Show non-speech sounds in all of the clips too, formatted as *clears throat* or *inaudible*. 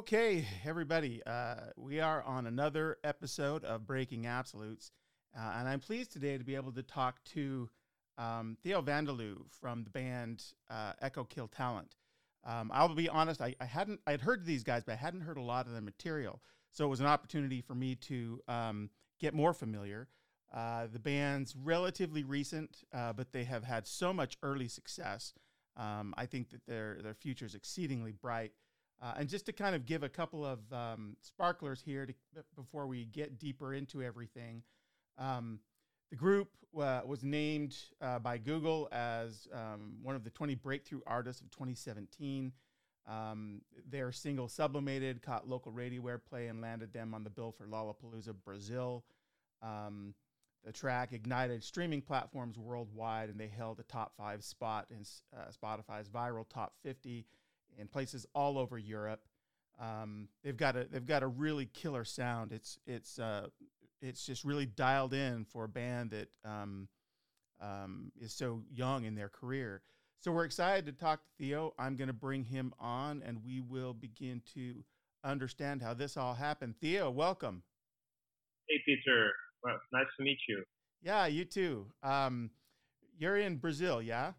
Okay, everybody, uh, we are on another episode of Breaking Absolutes, uh, and I'm pleased today to be able to talk to um, Theo van der Loo from the band uh, Ego Kill Talent. Um, I'll be honest, I, I, hadn't I'd heard these guys, but I hadn't heard a lot of their material, so it was an opportunity for me to um, get more familiar. Uh, the band's relatively recent, uh, but they have had so much early success. Um, I think that their their future is exceedingly bright. Uh, and just to kind of give a couple of um, sparklers here to, before we get deeper into everything, um, the group uh, was named uh, by Google as um, one of the 20 breakthrough artists of 2017. Um, their single Sublimated caught local radio airplay and landed them on the bill for Lollapalooza Brazil. Um, the track ignited streaming platforms worldwide, and they held a top five spot in uh, Spotify's viral top 50 in places all over Europe. Um, they've got a they've got a really killer sound. It's it's uh, it's just really dialed in for a band that um, um, is so young in their career. So we're excited to talk to Theo. I'm going to bring him on, and we will begin to understand how this all happened. Theo, welcome. Hey, Peter. Well, nice to meet you. Yeah, you too. Um, you're in Brazil, yeah?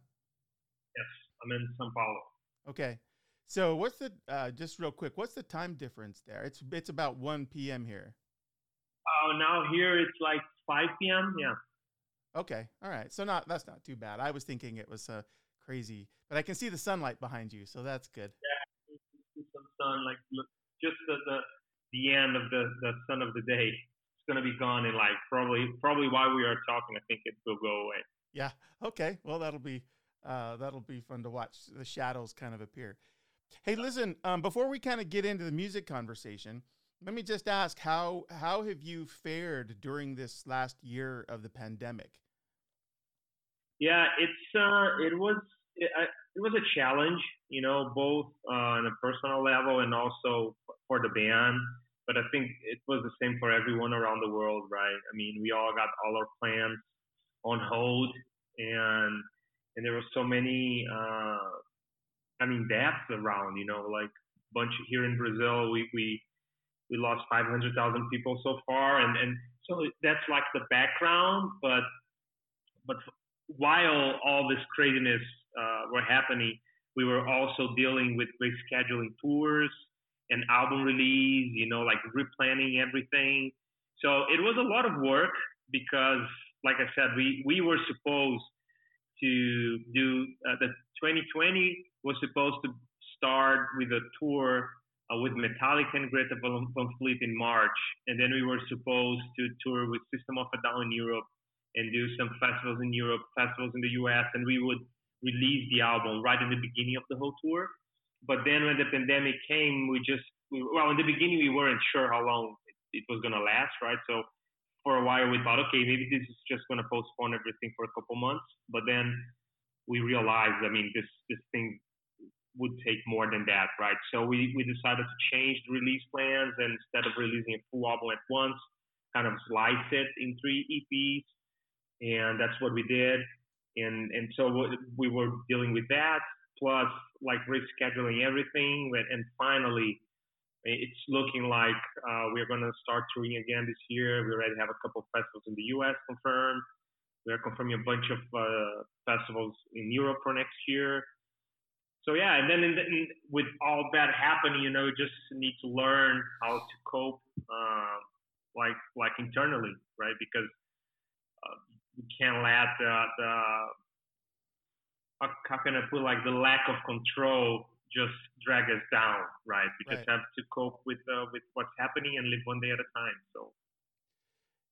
Yes, I'm in São Paulo. Okay. So what's the uh, just real quick? What's the time difference there? It's it's about one p.m. here. Oh, now here it's like five p.m. Yeah. Okay. All right. So not that's not too bad. I was thinking it was uh, crazy, but I can see the sunlight behind you, so that's good. Yeah, some sun. Like look, just the, the the end of the the sun of the day. It's gonna be gone in like probably probably while we are talking. I think it will go away. Yeah. Okay. Well, that'll be uh, that'll be fun to watch. The shadows kind of appear. Hey, listen, um, before we kind of get into the music conversation, let me just ask how how have you fared during this last year of the pandemic? Yeah, it's uh, it was it, it was a challenge, you know, both uh, on a personal level and also for the band. But I think it was the same for everyone around the world, right? I mean, we all got all our plans on hold, and and there were so many uh, I mean, deaths around, you know, like a bunch here in Brazil, we, we, we lost 500,000 people so far. And, and so that's like the background, but, but while all this craziness, uh, were happening, we were also dealing with rescheduling tours and album release, you know, like replanning everything. So it was a lot of work because, like I said, we, we were supposed to do uh, the 2020 was supposed to start with a tour uh, with Metallica and Greta Van Fleet in March, and then we were supposed to tour with System of a Down in Europe and do some festivals in Europe, festivals in the US, and we would release the album right in the beginning of the whole tour. But then when the pandemic came, we just we, well in the beginning we weren't sure how long it, it was gonna last, right? So for a while we thought, okay, maybe this is just gonna postpone everything for a couple months. But then we realized, I mean, this this thing would take more than that, right? So we, we decided to change the release plans and instead of releasing a full album at once, kind of slice it in three EPs. And that's what we did. And, and so we were dealing with that plus like rescheduling everything. And finally, it's looking like uh, we're going to start touring again this year. We already have a couple of festivals in the US confirmed. We're confirming a bunch of uh, festivals in Europe for next year so yeah, and then in the, in, with all that happening, you know, you just need to learn how to cope, uh, like like internally, right? Because uh, you can't let the, the how can I put like the lack of control just drag us down, right? We just have to cope with uh, with what's happening and live one day at a time. So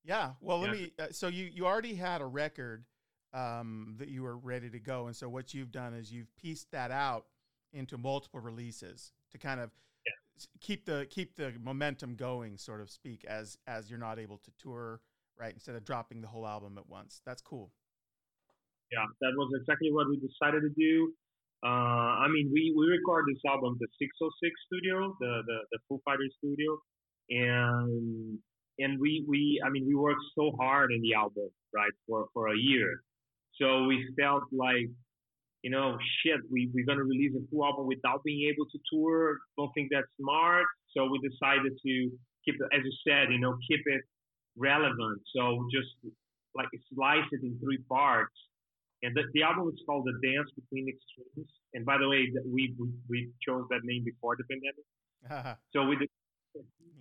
yeah, well, let me. Uh, so you you already had a record um, that you were ready to go. And so what you've done is you've pieced that out into multiple releases to kind of yeah. keep the keep the momentum going, sort of speak, as as you're not able to tour right instead of dropping the whole album at once. That's cool. Yeah, that was exactly what we decided to do. Uh, I mean, we, we recorded this album the 606 studio, the, the, the Foo Fighters studio, and and we, we I mean we worked so hard in the album, right, for, for a year. So we felt like you know, shit, we, we're going to release a full album without being able to tour. Don't think that's smart. So we decided to keep it, as you said, you know, keep it relevant. So just like slice it in three parts. And the, the album is called The Dance Between Extremes. And by the way, we, we, we chose that name before the pandemic. *laughs* so we,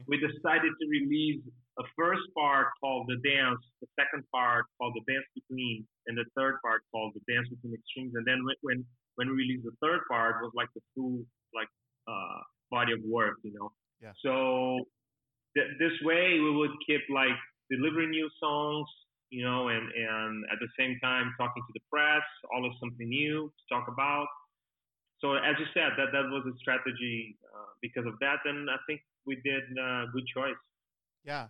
we decided to release a first part called The Dance, the second part called The Dance Between, and the third part called The Dance Between Extremes. And then when when we released the third part was like the full like uh, body of work, you know. Yeah. So th- this way we would keep like delivering new songs, you know, and and at the same time talking to the press, always something new to talk about. So as you said, that that was a strategy uh, because of that, and I think we did a good choice. Yeah.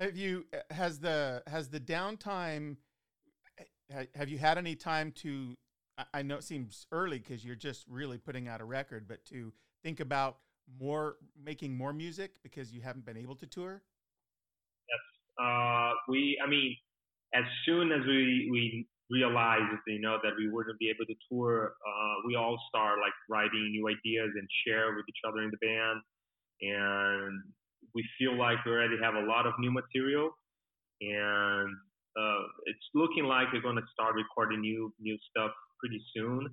Have you has the has the downtime? Have you had any time to? I know it seems early because you're just really putting out a record, but to think about more making more music because you haven't been able to tour. Yes, uh, we. I mean, as soon as we we realized, you know, that we wouldn't be able to tour, uh, we all start like writing new ideas and share with each other in the band and we feel like we already have a lot of new material, and uh, it's looking like we're going to start recording new new stuff pretty soon.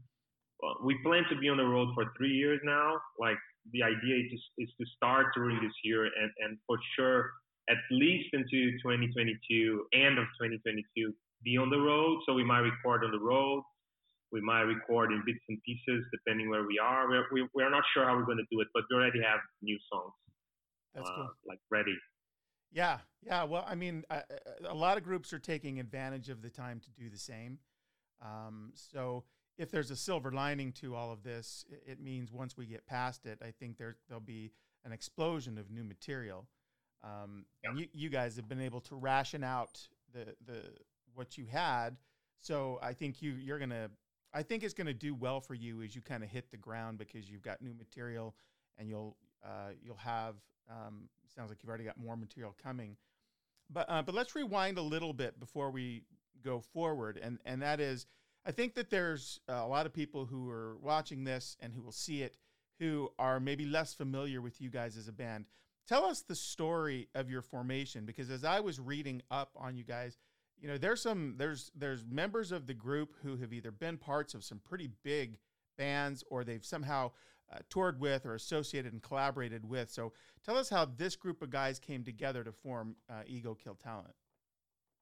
We plan to be on the road for three years now. Like the idea is, is to start during this year, and and for sure at least into 2022, end of 2022, be on the road. So we might record on the road. We might record in bits and pieces depending where we are. We're, we, we're not sure how we're going to do it, but we already have new songs. That's uh, cool. Like ready. Yeah, yeah. Well, I mean, a, a, lot of groups are taking advantage of the time to do the same. Um, so if there's a silver lining to all of this, it, means once we get past it, I think there there'll be an explosion of new material. Um, yeah. And you, you guys have been able to ration out the the what you had. So I think you you're gonna I think it's going to do well for you as you kind of hit the ground because you've got new material, and you'll uh, you'll have. Um, sounds like you've already got more material coming, but uh, but let's rewind a little bit before we go forward, and and that is, I think that there's a lot of people who are watching this and who will see it who are maybe less familiar with you guys as a band. Tell us the story of your formation because as I was reading up on you guys, you know there's some there's there's members of the group who have either been parts of some pretty big bands or they've somehow uh, toured with or associated and collaborated with. So tell us how this group of guys came together to form uh, ego kill talent.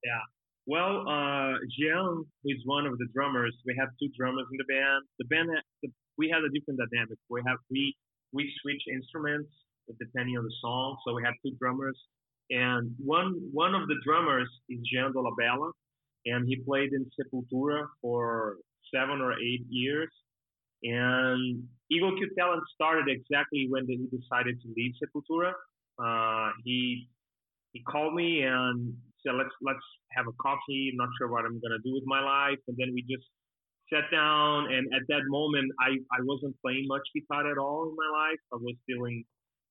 Yeah. Well uh is one of the drummers. We have two drummers in the band. The band the, we have a different dynamic. We have we we switch instruments depending on the song. So we have two drummers. And one one of the drummers is Jean Dolabella, and he played in Sepultura for seven or eight years. And Ego Kill started exactly when he decided to leave Sepultura. Uh, he he called me and said, "Let's let's have a coffee. I'm not sure what I'm gonna do with my life." And then we just sat down. And at that moment, I I wasn't playing much guitar at all in my life. I was feeling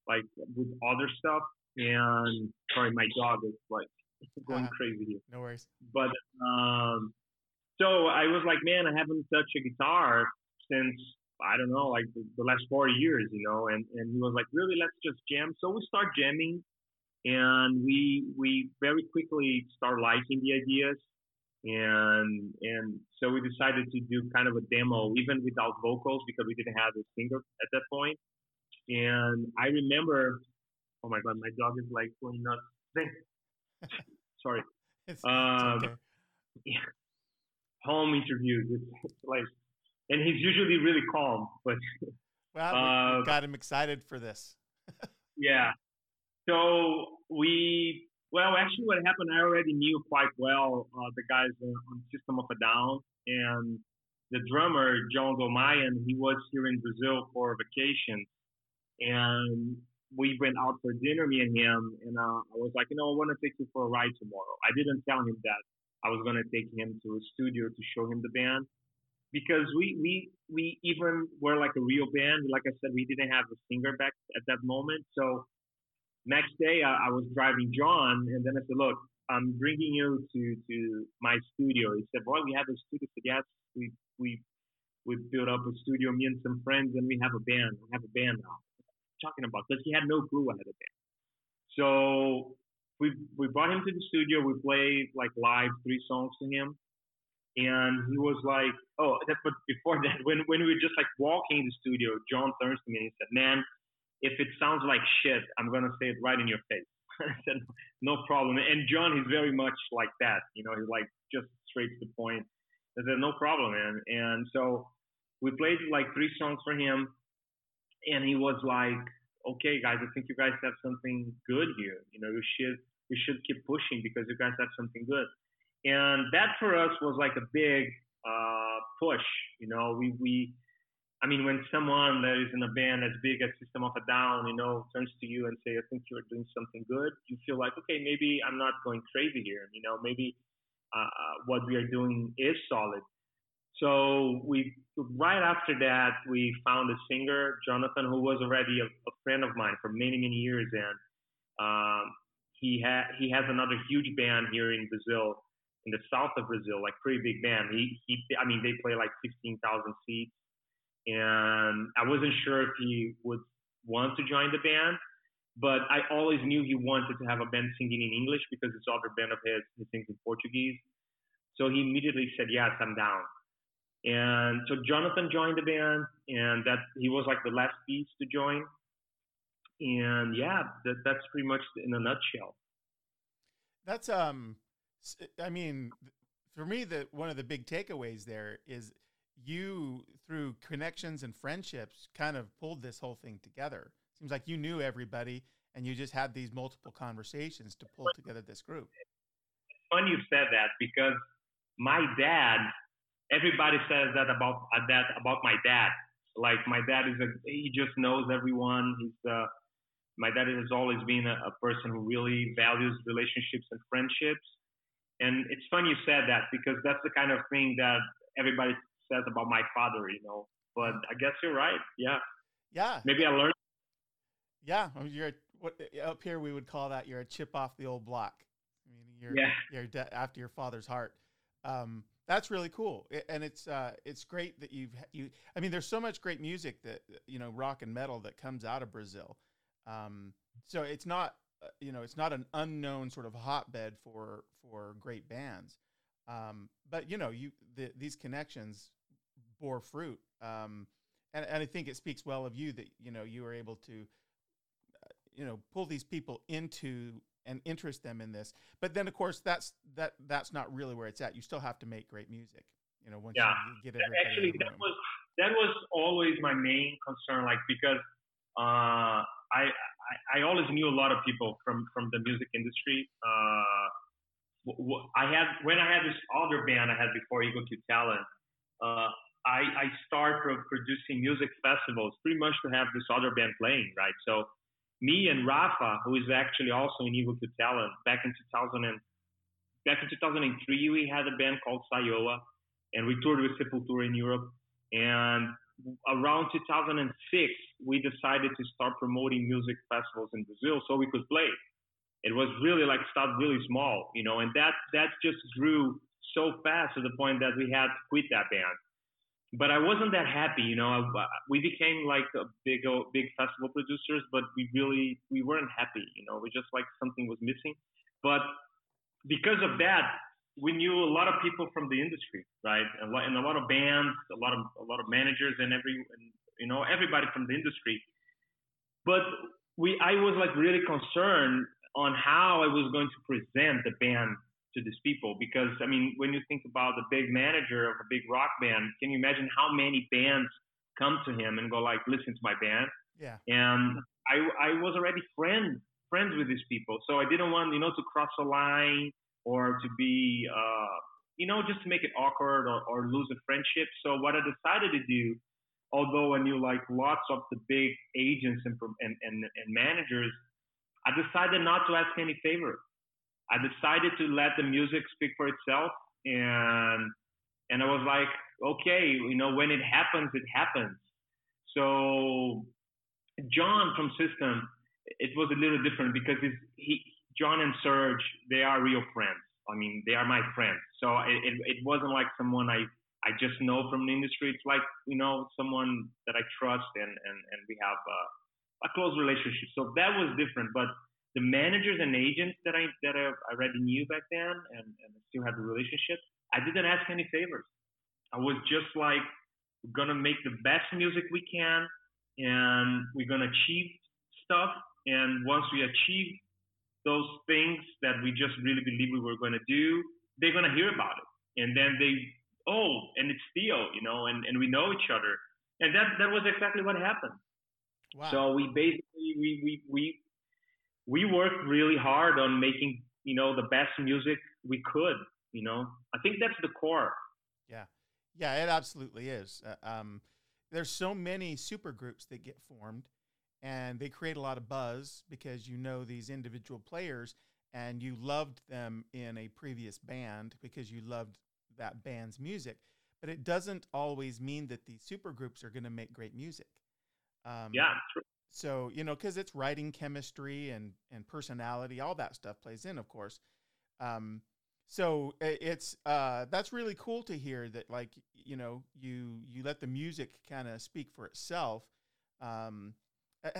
like with other stuff and sorry, my dog is like *laughs* going uh, crazy here. No worries. But um, so I was like, man, I haven't touched a guitar since I don't know, like the, the last four years, you know. And and he was like, really, let's just jam. So we start jamming, and we we very quickly start liking the ideas. And and so we decided to do kind of a demo, even without vocals, because we didn't have a singer at that point. And I remember oh my god, my dog is like going nuts. *laughs* Sorry. It's, um, it's okay. yeah. *laughs* Home interviews. *laughs* It's, it's, like, and he's usually really calm, but *laughs* well, uh, got him excited for this. *laughs* yeah. So we, well, actually, what happened, I already knew quite well uh, the guys on System of a Down, and the drummer John Dolmayan, he was here in Brazil for vacation, and we went out for dinner, me and him, and uh, I was like, you know, I want to take you for a ride tomorrow. I didn't tell him that I was gonna take him to a studio to show him the band because we we we even were like a real band. Like I said, we didn't have a singer back at that moment. So next day, I, I was driving John, and then I said, look, I'm bringing you to to my studio. He said, "Boy, we have a studio. Said, yes, we we we built up a studio, me and some friends, and we have a band. We have a band now. Talking about because he had no clue I had a band. So we we brought him to the studio. We played like live three songs to him, and he was like, "Oh, that." But before that, when when we were just like walking in the studio, John turns to me and he said, "Man, if it sounds like shit, I'm gonna say it right in your face." *laughs* I said, "No problem." And John, he's very much like that. You know, he's like just straight to the point. I said, "No problem, man." And so we played like three songs for him, and he was like, "Okay, guys, I think you guys have something good here. You know, you should you should keep pushing because you guys have something good." And that for us was like a big uh, push. You know, we we I mean, when someone that is in a band as big as System of a Down, you know, turns to you and say, "I think you're doing something good," you feel like, okay, maybe I'm not going crazy here. You know, maybe uh, uh what we are doing is solid. So we right after that we found a singer, Jonathan, who was already a, a friend of mine for many many years, and um, he had he has another huge band here in Brazil, in the south of Brazil, like pretty big band. He he, I mean they play like 16,000 seats, and I wasn't sure if he would want to join the band, but I always knew he wanted to have a band singing in English because this other band of his he sings in Portuguese. So he immediately said, "Yes, I'm down." And so Jonathan joined the band, and that he was like the last piece to join. And yeah, that, that's pretty much in a nutshell. That's um, I mean, for me, the one of the big takeaways there is you through connections and friendships kind of pulled this whole thing together. Seems like you knew everybody, and you just had these multiple conversations to pull together this group. It's fun you said that because my dad everybody says that about uh, that about my dad. Like my dad is a he just knows everyone. He's uh, my dad has always been a, a person who really values relationships and friendships. And it's funny you said that because that's the kind of thing that everybody says about my father, you know. But I guess you're right. Yeah. Yeah. Maybe I learned. Yeah, you're what up here we would call that you're a chip off the old block. I mean, you're yeah. you're de- after your father's heart. Um, that's really cool, and it's uh, it's great that you've you. I mean, there's so much great music that you know, rock and metal that comes out of Brazil. Um, so it's not you know, it's not an unknown sort of hotbed for for great bands. Um, but you know, you the, these connections bore fruit, um, and and I think it speaks well of you that you know you were able to, uh, you know, pull these people into and interest them in this. But then, of course, that's that that's not really where it's at. You still have to make great music. You know, once yeah. you get everybody. Actually, that was that was always my main concern. Like because uh, I, I, I always knew a lot of people from from the music industry. Uh, I had when I had this other band I had before Ego Kill Talent. Uh, I, I started producing music festivals pretty much to have this other band playing, right? So me and Rafa, who is actually also in Ego Kill Talent, back in 2000 and, back in 2003, we had a band called Sayoa, and we toured with Sepultura in Europe. And around 2006, we decided to start promoting music festivals in Brazil so we could play. It was really like start really small, you know, and that that just grew so fast to the point that we had to quit that band but I wasn't that happy. You know, we became like a big, uh, big festival producers, but we really we weren't happy. You know, we just like something was missing. But because of that, we knew a lot of people from the industry, right? And a lot, and a lot of bands, a lot of a lot of managers, and every and, you know everybody from the industry. But we, I was like really concerned on how I was going to present the band to these people because I mean, when you think about the big manager of a big rock band, can you imagine how many bands come to him and go like, "Listen to my band"? Yeah. And I I was already friends friends with these people, so I didn't want you know to cross a line or to be uh, you know just to make it awkward or, or lose a friendship. So what I decided to do, although I knew like lots of the big agents and and, and, and managers, I decided not to ask any favor. I decided to let the music speak for itself, and and I was like, okay, you know, when it happens, it happens. So John from System, it was a little different because he John and Serj, they are real friends. I mean, they are my friends. So it, it, it wasn't like someone I I just know from the industry. It's like you know someone that I trust and and and we have a, a close relationship. So that was different. But the managers and agents that I that I already knew back then and, and still had the relationship, I didn't ask any favors. I was just like, we're gonna make the best music we can, and we're gonna achieve stuff. And once we achieve those things that we just really believe we were going to do, they're going to hear about it. And then they oh, and it's Theo, you know, and, and we know each other. And that that was exactly what happened. Wow. So we basically we we we we worked really hard on making, you know, the best music we could, you know. I think that's the core. Yeah. Yeah, it absolutely is. Uh, um, there's so many super groups that get formed and they create a lot of buzz because you know these individual players and you loved them in a previous band because you loved that band's music. But it doesn't always mean that these supergroups are going to make great music. Um, yeah. So you know, because it's writing chemistry and and personality, all that stuff plays in, of course. Um, so it's uh, that's really cool to hear that, like you know, you you let the music kind of speak for itself. Um,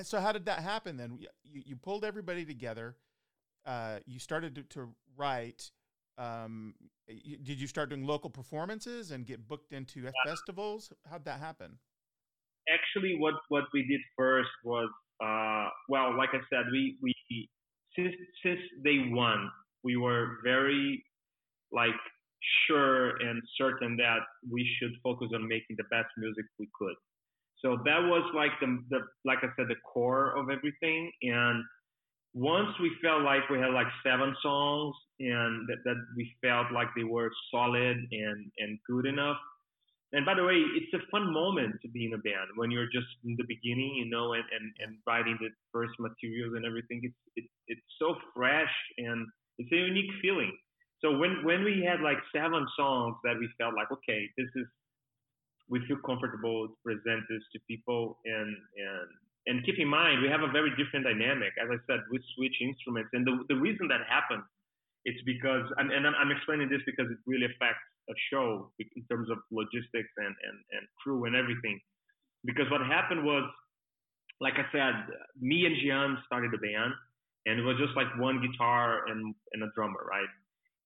so how did that happen then? You you pulled everybody together. Uh, you started to, to write um, did you start doing local performances and get booked into yeah. festivals? How'd that happen? Actually, what what we did first was uh, well, like I said, we we since since day one we were very like sure and certain that we should focus on making the best music we could. So that was like the, the like I said the core of everything and once we felt like we had like seven songs and that, that we felt like they were solid and, and good enough. And by the way, it's a fun moment to be in a band when you're just in the beginning, you know, and, and, and writing the first materials and everything. It's, it, it's so fresh and it's a unique feeling. So when, when we had like seven songs that we felt like, okay, this is, we feel comfortable to present this to people and, and and keep in mind, we have a very different dynamic. As I said, we switch instruments. And the, the reason that happened, it's because, and, and I'm explaining this because it really affects a show in terms of logistics and, and, and crew and everything. Because what happened was, like I said, me and Jean started the band, and it was just like one guitar and, and a drummer, right?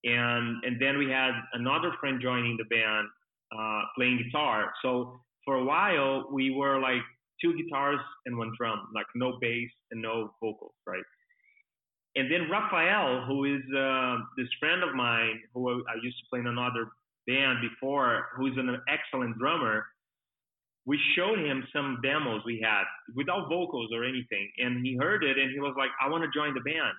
And and then we had another friend joining the band, uh, playing guitar. So for a while, we were like two guitars and one drum, like no bass and no vocals, right? And then Rafael, who is uh, this friend of mine who I used to play in another band before, who is an excellent drummer, we showed him some demos we had without vocals or anything. And he heard it and he was like, I want to join the band.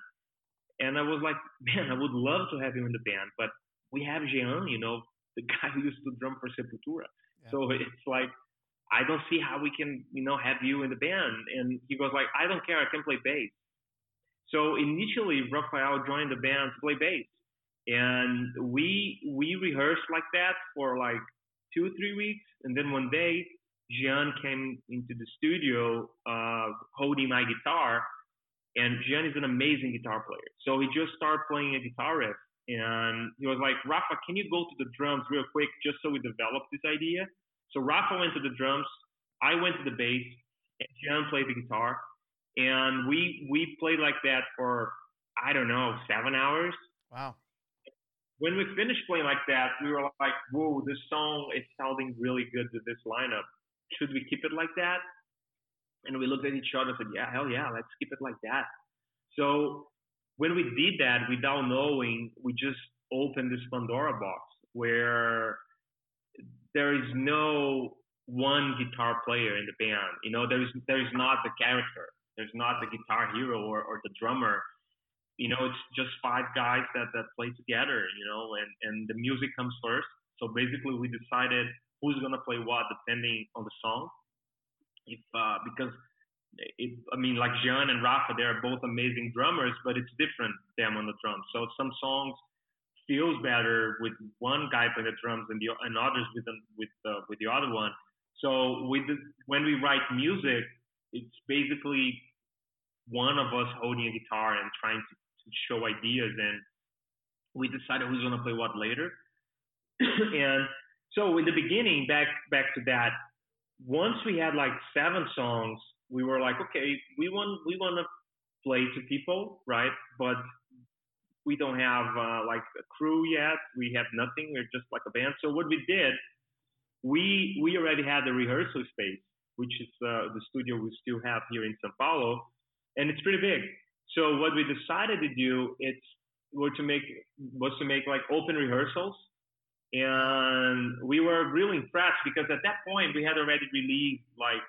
And I was like, man, I would love to have him in the band, but we have Jean, you know, the *laughs* guy who used to drum for Sepultura. Yeah. So it's like, I don't see how we can, you know, have you in the band. And he goes like, I don't care, I can play bass. So initially, Rafael joined the band to play bass, and we we rehearsed like that for like two three weeks, and then one day, Jean came into the studio uh, holding my guitar, and Jean is an amazing guitar player. So he just started playing a guitar riff, and he was like, Rafa, can you go to the drums real quick just so we develop this idea? So Rafa went to the drums, I went to the bass, and John played the guitar, and we we played like that for I don't know seven hours. Wow. When we finished playing like that, we were like, "Whoa, this song is sounding really good with this lineup. Should we keep it like that?" And we looked at each other and said, "Yeah, hell yeah, let's keep it like that." So when we did that, without knowing, we just opened this Pandora box where there is no one guitar player in the band. You know, there is there is not the character. There's not the guitar hero or, or the drummer. You know, it's just five guys that, that play together, you know, and, and the music comes first. So basically we decided who's gonna play what depending on the song. If uh, because it, I mean like Jean and Rafa, they're both amazing drummers, but it's different them on the drums. So some songs feels better with one guy playing the drums and the and others with the, with uh, with the other one. So with the, when we write music, it's basically one of us holding a guitar and trying to, to show ideas, and we decided who's gonna play what later. *clears throat* and So in the beginning, back back to that, once we had like seven songs, we were like, okay, we want we want to play to people, right? But we don't have uh, like a crew yet. We have nothing. We're just like a band. So what we did, we we already had the rehearsal space, which is uh, the studio we still have here in São Paulo, and it's pretty big. So what we decided to do, it's were to make was to make like open rehearsals and we were really impressed because at that point we had already released like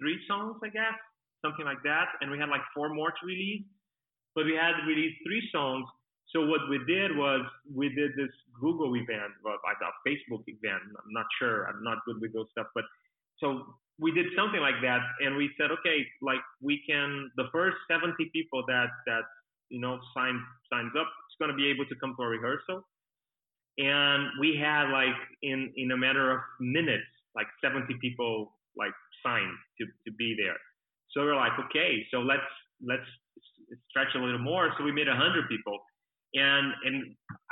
three songs, I guess, something like that, and we had like four more to release. But we had released three songs. So what we did was we did this Google event, well, like a Facebook event. I'm not sure. I'm not good with those stuff, but so we did something like that, and we said, okay, like we can. The first 70 people that that you know signs signs up is going to be able to come to a rehearsal and we had like in in a matter of minutes like 70 people like signed to to be there. So we're like okay so let's let's stretch a little more. So we made 100 people. And and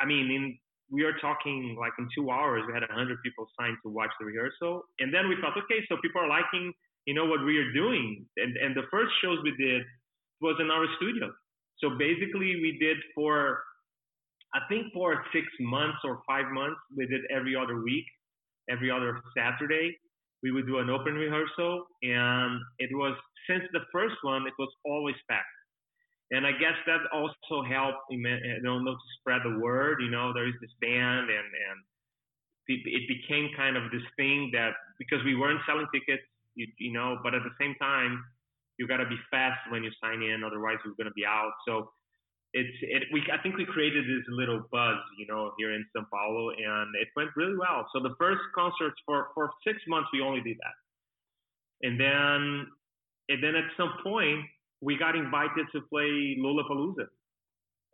i mean in we are talking like in two hours we had 100 people signed to watch the rehearsal. And then we thought okay so people are liking you know what we are doing. And and the first shows we did was in our studio. So basically we did for I think for six months or five months, we did every other week, every other Saturday. We would do an open rehearsal, and it was since the first one, it was always packed. And I guess that also helped, you know, to spread the word. You know, there is this band, and and it became kind of this thing that because we weren't selling tickets, you, you know, but at the same time, you got to be fast when you sign in, otherwise you're going to be out. So it's it we I think we created this little buzz, you know, here in São Paulo, and it went really well. So the first concerts for for six months we only did that, and then and then at some point we got invited to play Lollapalooza.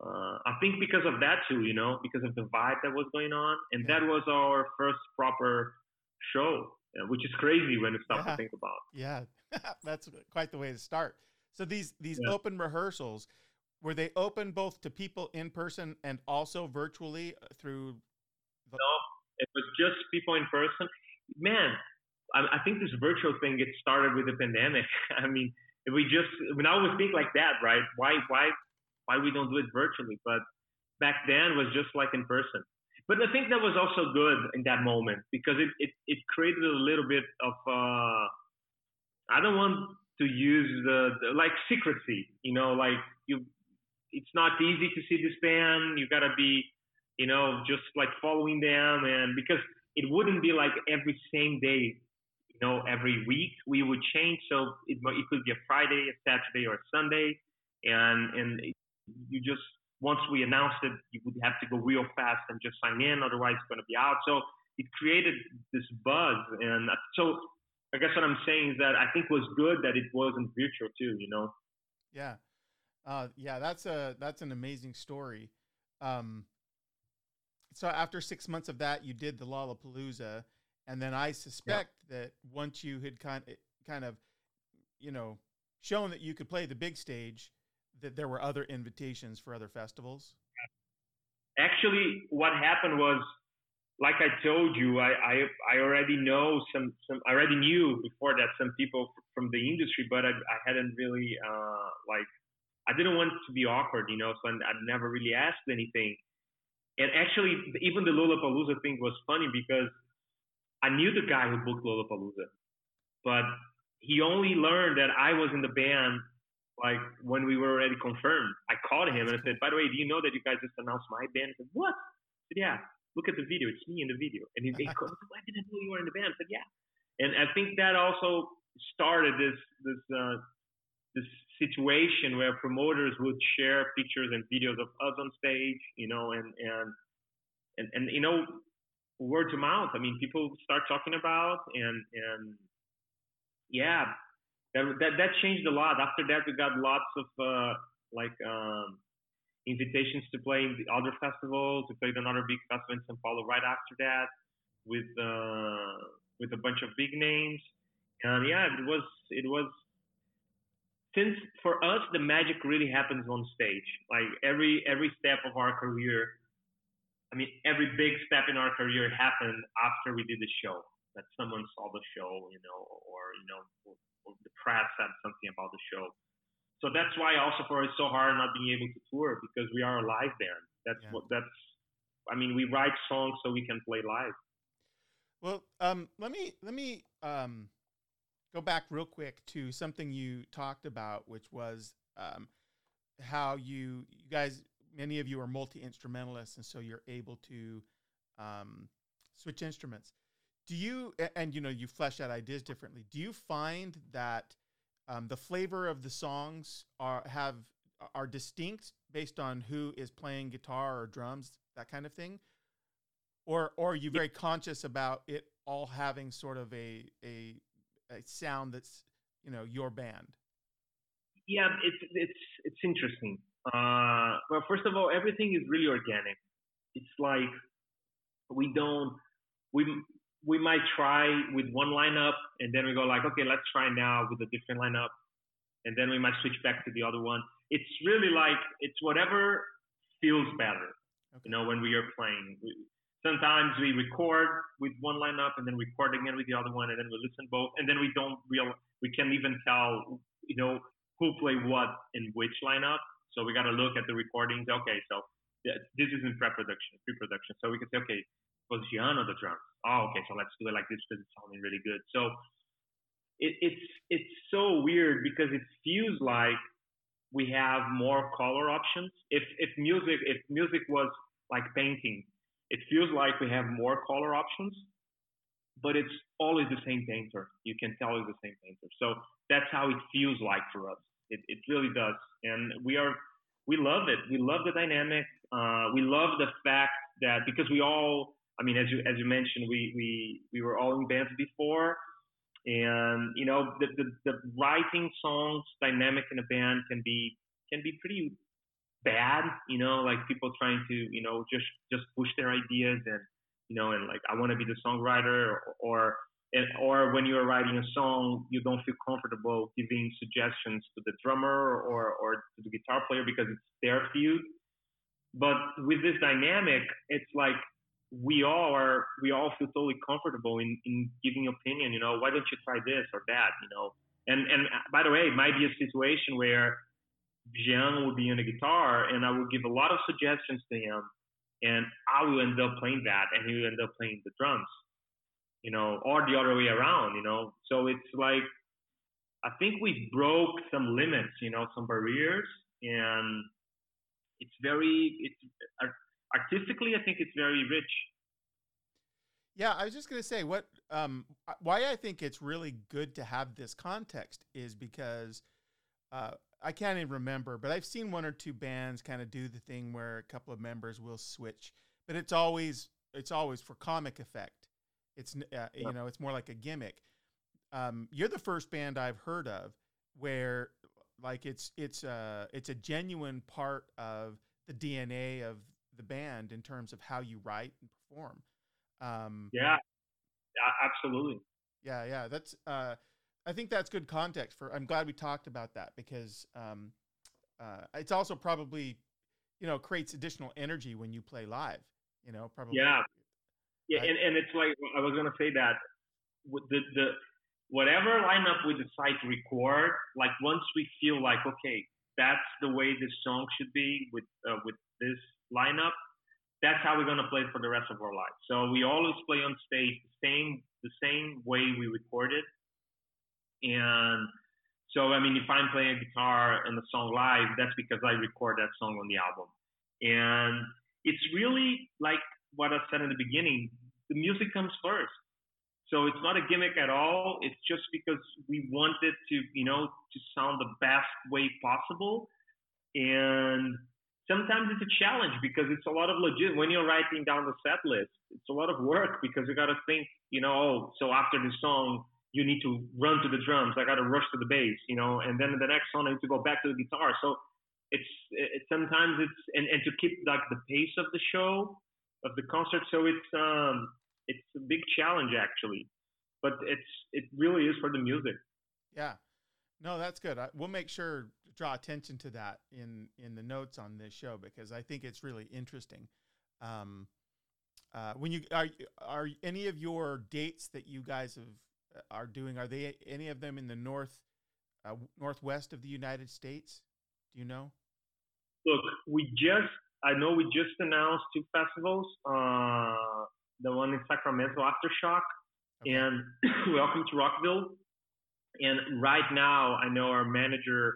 Uh, I think because of that too, you know, because of the vibe that was going on, and that was our first proper show, uh, which is crazy when you stop yeah. to think about. Yeah, *laughs* that's quite the way to start. So these these yeah. open rehearsals were they open both to people in person and also virtually uh, through the- no it was just people in person. Man I, I think this virtual thing gets started with the pandemic. *laughs* I mean we just we always think like that right? Why why why we don't do it virtually? But back then was just like in person. But I think that was also good in that moment because it, it, it created a little bit of uh, I don't want to use the, the like secrecy, you know, like you it's not easy to see this band. You gotta be, you know, just like following them, and because it wouldn't be like every same day, you know, every week we would change. So it it could be a Friday, a Saturday, or a Sunday, and and you just once we announced it, you would have to go real fast and just sign in, otherwise it's gonna be out. So it created this buzz, and so I guess what I'm saying is that I think was good that it wasn't virtual too, you know. Yeah. Uh, yeah, that's a that's an amazing story. Um, so after six months of that, you did the Lollapalooza, and then I suspect yeah. that once you had kind of, kind of, you know, shown that you could play the big stage, that there were other invitations for other festivals. Actually, what happened was, like I told you, I I, I already know some some I already knew before that some people from the industry, but I I hadn't really uh, like I didn't want to be awkward, you know, so I, I never really asked anything. And actually, even the Lollapalooza thing was funny because I knew the guy who booked Lollapalooza, but he only learned that I was in the band like when we were already confirmed. I called him and I said, "By the way, do you know that you guys just announced my band?" He said, "What?" I said, "Yeah, look at the video. It's me in the video." And he, he *laughs* goes, "Why didn't know you were in the band?" I said, "Yeah." And I think that also started this this uh, this situation where promoters would share pictures and videos of us on stage, you know, and and and, and you know, word to mouth. I mean, people start talking about and and yeah, that that that changed a lot. After that, we got lots of uh, like um, invitations to play in the other festivals. We played another big festival in São Paulo right after that with uh, with a bunch of big names. And yeah, it was it was since for us the magic really happens on stage like every every step of our career I mean, every big step in our career happened after we did the show. That someone saw the show, you know, or you know, or, or the press said something about the show. So that's why also for us it's so hard not being able to tour because we are a live band. That's yeah. what that's. I mean, we write songs so we can play live. Well, um, let me let me um, go back real quick to something you talked about, which was um, how you you guys many of you are multi instrumentalists, and so you're able to um, switch instruments. Do you and you know you flesh out ideas differently? Do you find that um, the flavor of the songs are have are distinct based on who is playing guitar or drums, that kind of thing, or or are you very conscious about it all having sort of a a, a sound that's you know your band? Yeah, it's it's it's interesting. Uh, well, first of all, everything is really organic. It's like we don't we we might try with one lineup and then we go like, okay, let's try now with a different lineup, and then we might switch back to the other one. It's really like it's whatever feels better. Okay. You know, when we are playing. We, sometimes we record with one lineup and then record again with the other one, and then we listen both, and then we don't real we can't even tell you know who played what in which lineup. So we got to look at the recordings. Okay, so this is in pre-production, pre-production. So we can say, okay, was Jean on the drums? Oh, okay, so let's do it like this because it's sounding really good. So it, it's it's so weird because it feels like we have more color options. If if music if music was like painting, it feels like we have more color options, but it's always the same painter. You can tell it's the same painter. So that's how it feels like for us. It, it really does, and we are we love it. We love the dynamic. Uh, we love the fact that because we all, I mean, as you as you mentioned, we we we were all in bands before, and you know the the, the writing songs dynamic in a band can be can be pretty bad. You know, like people trying to you know just just push their ideas and you know and like I want to be the songwriter or, or when you're writing a song, you don't feel comfortable giving suggestions to the drummer or, or to the guitar player because it's their field. But with this dynamic, it's like we all are, we all feel totally comfortable in, in giving opinion, you know, why don't you try this or that, you know? And, and by the way, it might be a situation where Jean will be on the guitar and I will give a lot of suggestions to him and I will end up playing that and he will end up playing the drums you know, or the other way around, you know. So it's like I think we broke some limits, you know, some barriers, and it's very it's artistically, I think it's very rich. Yeah, I was just gonna say what um, why I think it's really good to have this context is because uh, I can't even remember, but I've seen one or two bands kind of do the thing where a couple of members will switch, but it's always it's always for comic effect. It's uh, you know, it's more like a gimmick. Um, you're the first band I've heard of where like it's it's uh it's a genuine part of the DNA of the band in terms of how you write and perform. Um, yeah, absolutely. Yeah, yeah. That's uh, I think that's good context for. I'm glad we talked about that because um, uh, it's also probably you know creates additional energy when you play live. You know, probably. Yeah, yeah, and, and it's like I was gonna say that the the whatever lineup we decide to record, like once we feel like okay, that's the way this song should be with uh, with this lineup, that's how we're gonna play for the rest of our lives. So we always play on stage the same the same way we recorded, and so I mean, if I'm playing a guitar and the song live, that's because I record that song on the album, and it's really like what I said in the beginning, the music comes first. So it's not a gimmick at all. It's just because we wanted to, you know, to sound the best way possible. And sometimes it's a challenge because it's a lot of legit. When you're writing down the set list, it's a lot of work because you got to think, you know, oh, so after the song, you need to run to the drums. I got to rush to the bass, you know, and then the next song I need to go back to the guitar. So it's, it's sometimes it's and, and to keep like the pace of the show of the concert. So it's um, it's a big challenge actually, but it's it really is for the music. Yeah, no, that's good. I, we'll make sure to draw attention to that in in the notes on this show because I think it's really interesting. Um, uh, when you are are any of your dates that you guys have are doing are they any of them in the north uh, northwest of the United States? Do you know? Look, we just I know we just announced two festivals. Uh, the one in Sacramento, Aftershock, okay. and *clears throat* Welcome to Rockville. And right now, I know our manager,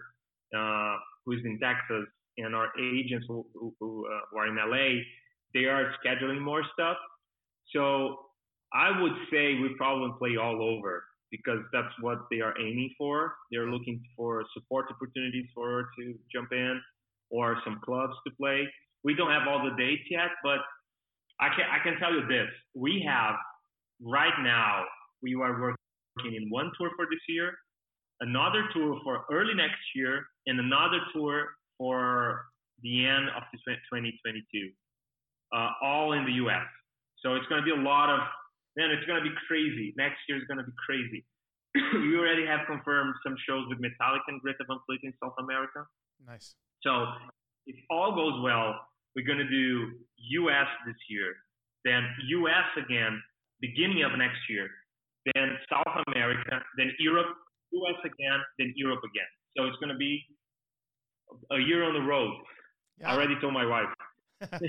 uh, who's in Texas, and our agents who, who, who, uh, who are in LA, they are scheduling more stuff. So I would say we probably play all over because that's what they are aiming for. They're looking for support opportunities for her to jump in or some clubs to play. We don't have all the dates yet, but I can I can tell you this: we have right now we are working in one tour for this year, another tour for early next year, and another tour for the end of 2022, uh, all in the U.S. So it's going to be a lot of man. It's going to be crazy. Next year is going to be crazy. *clears throat* we already have confirmed some shows with Metallica and Greta Van Fleet in South America. Nice. So if all goes well, we're going to do U.S. this year, then U.S. again, beginning of next year, then South America, then Europe, U.S. again, then Europe again. So it's going to be a year on the road. Yeah. I already told my wife. *laughs*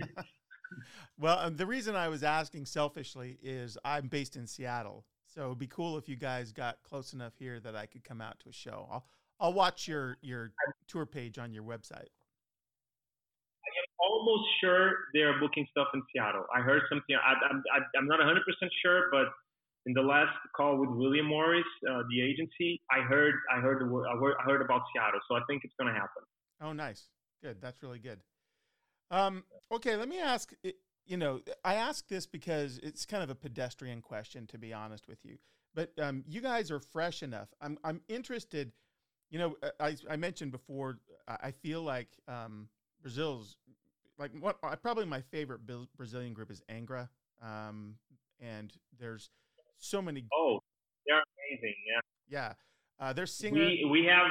well, um, the reason I was asking selfishly is I'm based in Seattle, so it'd be cool if you guys got close enough here that I could come out to a show. I'll I'll watch your your tour page on your website. I am almost sure they are booking stuff in Seattle. I heard something. I, I'm I, am not 100 percent sure, but in the last call with William Morris, uh, the agency, I heard I heard the I heard, I heard about Seattle, so I think it's going to happen. Oh, nice, good. That's really good. Um, okay, let me ask. You know, I ask this because it's kind of a pedestrian question, to be honest with you. But um, you guys are fresh enough. I'm I'm interested. You know, I I mentioned before. I feel like um, Brazil's like what I probably my favorite Brazilian group is Angra. Um, and there's so many. Oh, they're amazing. Yeah. Yeah. Uh, their singer. We we have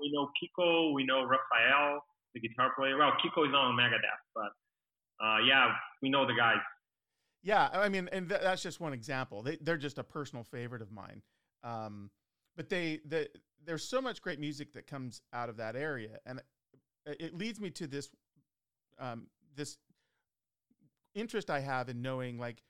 we know Kiko, we know Rafael, the guitar player. Well, Kiko is on Megadeth, but uh, yeah, we know the guys. Yeah, I mean, and th- that's just one example. They they're just a personal favorite of mine. Um, but they the there's so much great music that comes out of that area, and it, it leads me to this um, this interest I have in knowing like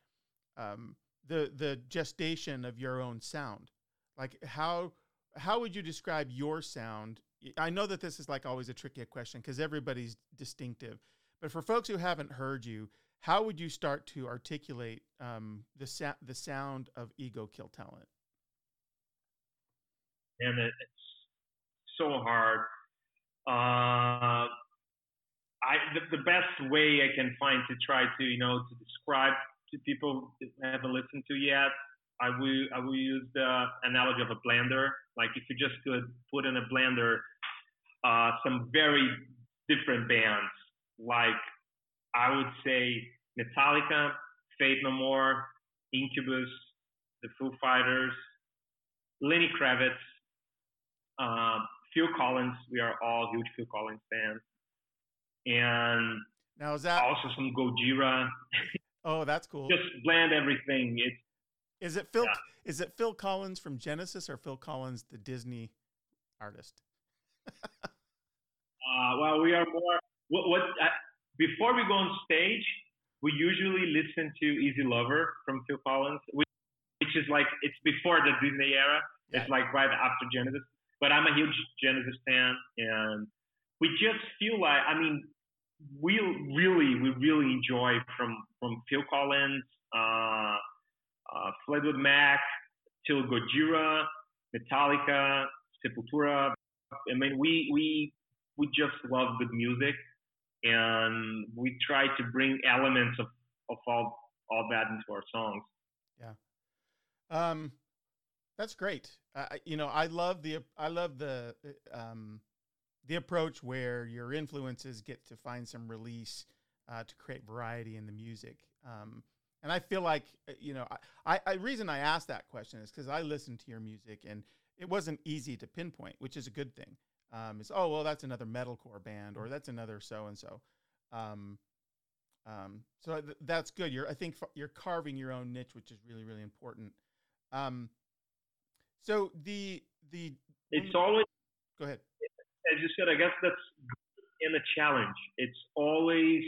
um, the the gestation of your own sound. Like how how would you describe your sound? I know that this is like always a tricky question because everybody's distinctive, but for folks who haven't heard you, how would you start to articulate um, the sa- the sound of ego kill talent? And it's so hard. Uh, I the, the best way I can find to try to you know to describe to people that haven't listened to yet I will I will use the analogy of a blender. Like if you just could put in a blender uh, some very different bands, like I would say Metallica, Faith No More, Incubus, the Foo Fighters, Lenny Kravitz, uh, Phil Collins. We are all huge Phil Collins fans, and now is that also some Gojira? *laughs* Oh, that's cool. Just blend everything. It's is it Phil? Yeah. Is it Phil Collins from Genesis or Phil Collins, the Disney artist? Uh, well, we are more. What, what uh, before we go on stage, we usually listen to Easy Lover from Phil Collins, which, which is like it's before the Disney era. Yeah. It's like right after Genesis. But I'm a huge Genesis fan, and we just feel like I mean, we really we really enjoy from from Phil Collins. Uh, uh, Fleetwood Mac, till Gojira, Metallica, Sepultura. I mean, we we we just love good music, and we try to bring elements of, of all all that into our songs. Yeah, um, that's great. Uh, you know, I love the I love the um, the approach where your influences get to find some release uh, to create variety in the music. Um, and I feel like uh, you know, I, I reason I asked that question is because I listen to your music and it wasn't easy to pinpoint, which is a good thing. Um, it's oh well, that's another metalcore band or that's another so and so. Um, so th- that's good. You're, I think, f- you're carving your own niche, which is really, really important. Um, so the the it's always go ahead. As you said, I guess that's in a challenge. It's always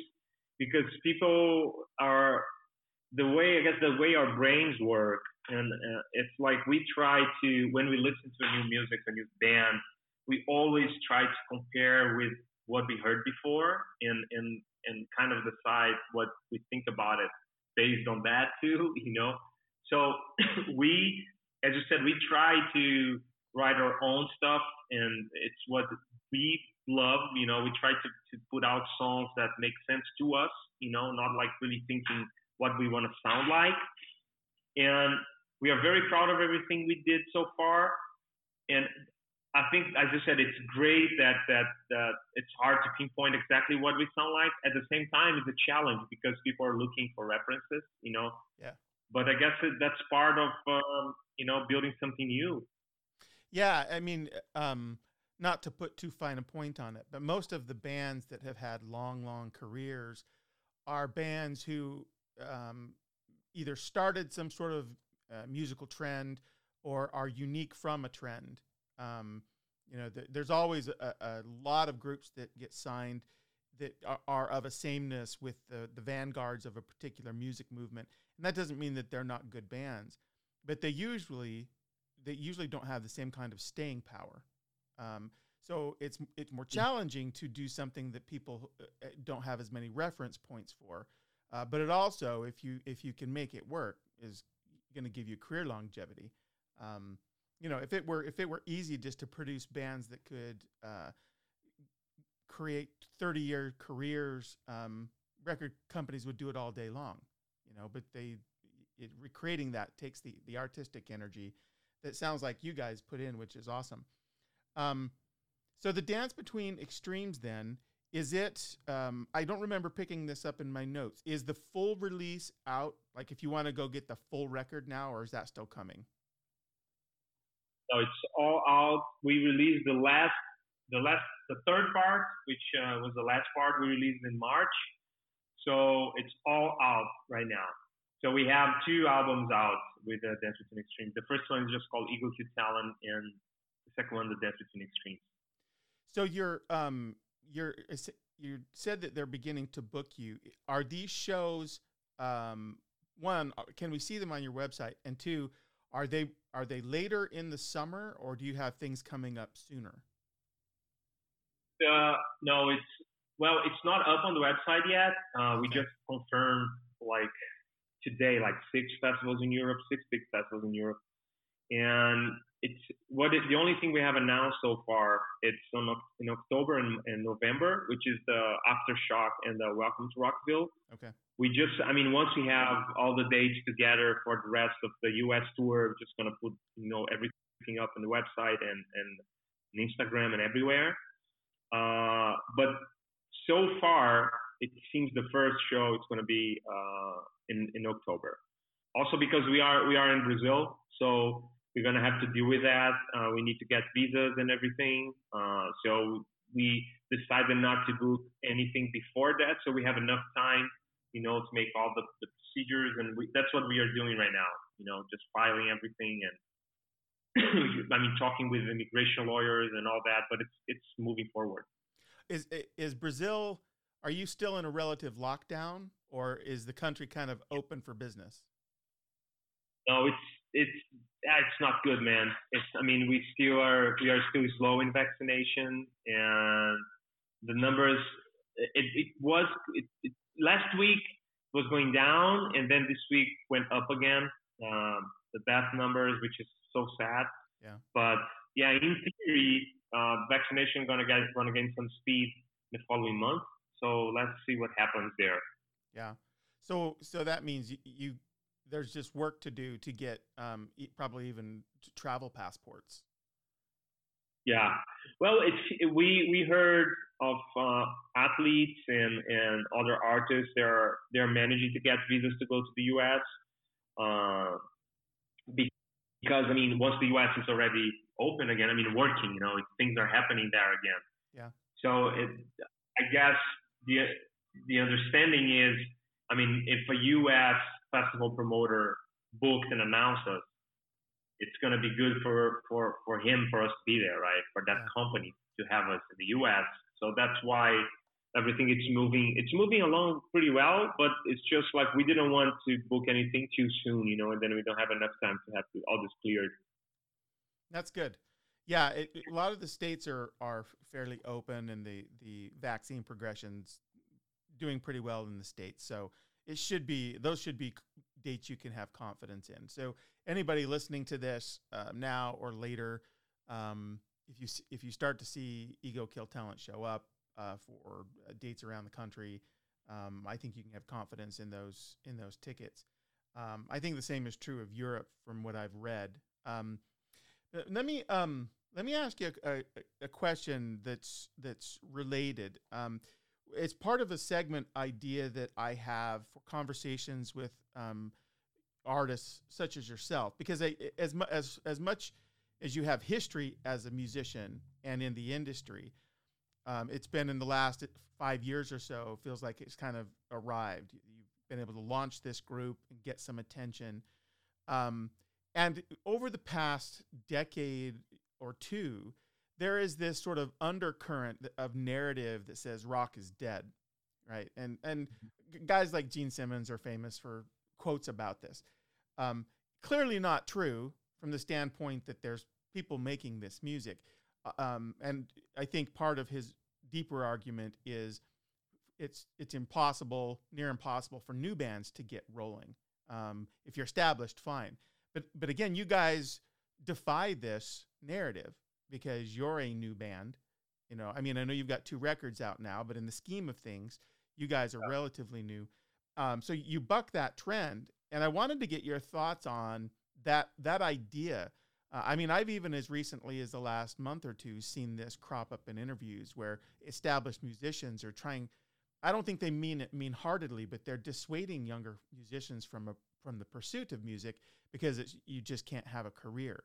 because people are the way I guess the way our brains work, and uh, it's like we try to when we listen to new music, a new band, we always try to compare with what we heard before, and and and kind of decide what we think about it based on that too, *laughs* you know. So *clears throat* we, as you said, we try to write our own stuff, and it's what we love. You know, we try to, to put out songs that make sense to us. You know, not like really thinking what we want to sound like. And we are very proud of everything we did so far. And I think, as I said, it's great that that that it's hard to pinpoint exactly what we sound like. At the same time, it's a challenge because people are looking for references, you know. Yeah. But I guess that's part of um, you know building something new. Yeah, I mean, um, not to put too fine a point on it, but most of the bands that have had long, long careers are bands who um, either started some sort of uh, musical trend or are unique from a trend. Um, you know, th- there's always a, a, lot of groups that get signed that are, are, of a sameness with the, the vanguards of a particular music movement, and that doesn't mean that they're not good bands, but they usually they usually don't have the same kind of staying power. Um, so it's it's more challenging to do something that people uh, uh, don't have as many reference points for. Uh, but it also, if you if you can make it work, is going to give you career longevity. Um, you know, if it were if it were easy just to produce bands that could uh, create thirty year careers, um, record companies would do it all day long. You know, but they it, recreating that takes the the artistic energy that sounds like you guys put in, which is awesome. Um, so the dance between extremes then is it um, i don't remember picking this up in my notes. Is the full release out like if you want to go get the full record now or is that still coming? No it's all out. We released the last the last the third part which uh, was the last part we released in march. So it's all out right now. So we have two albums out with uh, dance between extremes the first one is just called Ego Kill Talent and the second one the dance between extremes so you're um you're you said that they're beginning to book you. Are these shows um, one? Uh, can we see them on your website? And two, are they are they later in the summer, or do you have things coming up sooner? Uh, no, it's well, it's not up on the website yet. Uh, okay. We just confirmed like today, like six festivals in Europe, six big festivals in Europe, and it's what it, the only thing we have announced so far. It's on, in October and, and November, which is the aftershock and the Welcome to Rockville. Okay. We just, I mean, once we have all the dates together for the rest of the U.S. tour, we're just gonna put you know everything up on the website and and Instagram and everywhere. Uh, but so far, it seems the first show is going to be uh, in in October. Also because we are we are in Brazil, so we're going to have to deal with that. Uh, we need to get visas and everything. Uh, so we decided not to book anything before that, so we have enough time, you know, to make all the, the procedures, and we, that's what we are doing right now. You know, just filing everything and *clears throat* I mean, talking with immigration lawyers and all that, but it's it's moving forward. Is is Brazil? Are you still in a relative lockdown, or is the country kind of open for business? No, it's it's it's not good, man. It's I mean we still are we are still slow in vaccination, and the numbers it, it was it, it, last week was going down, and then this week went up again. Um, the death numbers, which is so sad. Yeah. But yeah, in theory, uh, vaccination gonna get gonna gain some speed in the following month. So let's see what happens there. Yeah. So so that means you, you there's just work to do to get um, probably even travel passports. Yeah, well, it's we we heard of uh, athletes and, and other artists. They're they're managing to get visas to go to the U.S. Uh, because I mean, once the U.S. is already open again, I mean, working, you know, things are happening there again. Yeah. So it, I guess the the understanding is, I mean, if a U.S. festival promoter booked and announced us, it's going to be good for, for, for him for us to be there, right? For that company to have us in the U.S. So that's why everything is moving. It's moving along pretty well, but it's just like we didn't want to book anything too soon, you know, and then we don't have enough time to have to, all this cleared. That's good. Yeah, it, a lot of the states are are fairly open, and the the vaccine progressions doing pretty well in the states. So it should be those should be dates you can have confidence in. So anybody listening to this uh, now or later, um, if you if you start to see Ego Kill Talent show up uh, for uh, dates around the country, um, I think you can have confidence in those in those tickets. Um, I think the same is true of Europe, from what I've read. Um, let me um, let me ask you a, a, a question that's that's related. It's part of a segment idea that I have for conversations with um, artists such as yourself, because I, as mu- as as much as you have history as a musician and in the industry, um, it's been in the last five years or so. Feels like it's kind of arrived. You've been able to launch this group and get some attention. Um, and over the past decade or two, there is this sort of undercurrent of narrative that says rock is dead, right? And and mm-hmm. guys like Gene Simmons are famous for quotes about this. Um, clearly not true from the standpoint that there's people making this music, uh, um, and I think part of his deeper argument is it's it's impossible, near impossible for new bands to get rolling. Um, if you're established, fine. But but again, you guys defy this narrative because you're a new band. You know, I mean, I know you've got two records out now, but in the scheme of things, you guys are yeah. relatively new. Um, so you buck that trend, and I wanted to get your thoughts on that that idea. Uh, I mean, I've even as recently as the last month or two seen this crop up in interviews where established musicians are trying. I don't think they mean it mean heartedly, but they're dissuading younger musicians from a from the pursuit of music because you just can't have a career.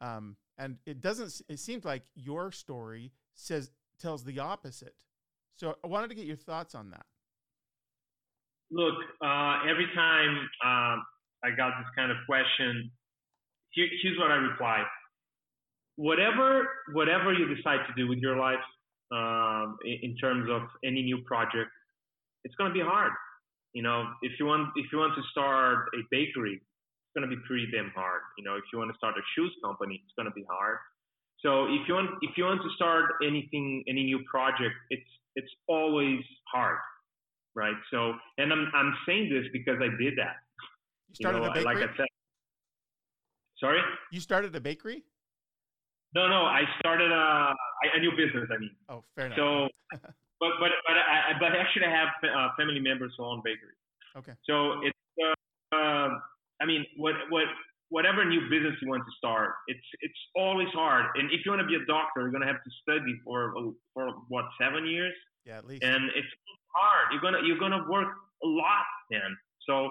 Um, and it doesn't. It seems like your story says tells the opposite. So I wanted to get your thoughts on that. Look, uh, every time uh, I got this kind of question, here, here's what I reply: whatever whatever you decide to do with your life, um, in, terms of any new project, it's going to be hard. You know, if you want if you want to start a bakery, going to be pretty damn hard. You know, if you want to start a shoes company, it's going to be hard. So if you want if you want to start anything, any new project, it's it's always hard, right? So, and I'm I'm saying this because I did that. You started you know, a bakery. Like I said. Sorry. You started a bakery. No, no, I started a, a new business. I mean. Oh, fair enough. So, *laughs* but but but I but actually I have uh, family members who own bakery. Okay. So it's uh, uh, I mean, what what whatever new business you want to start, it's it's always hard. And if you want to be a doctor, you're gonna have to study for for what seven years. Yeah, at least. And it's hard. You're gonna you're gonna work a lot, man. So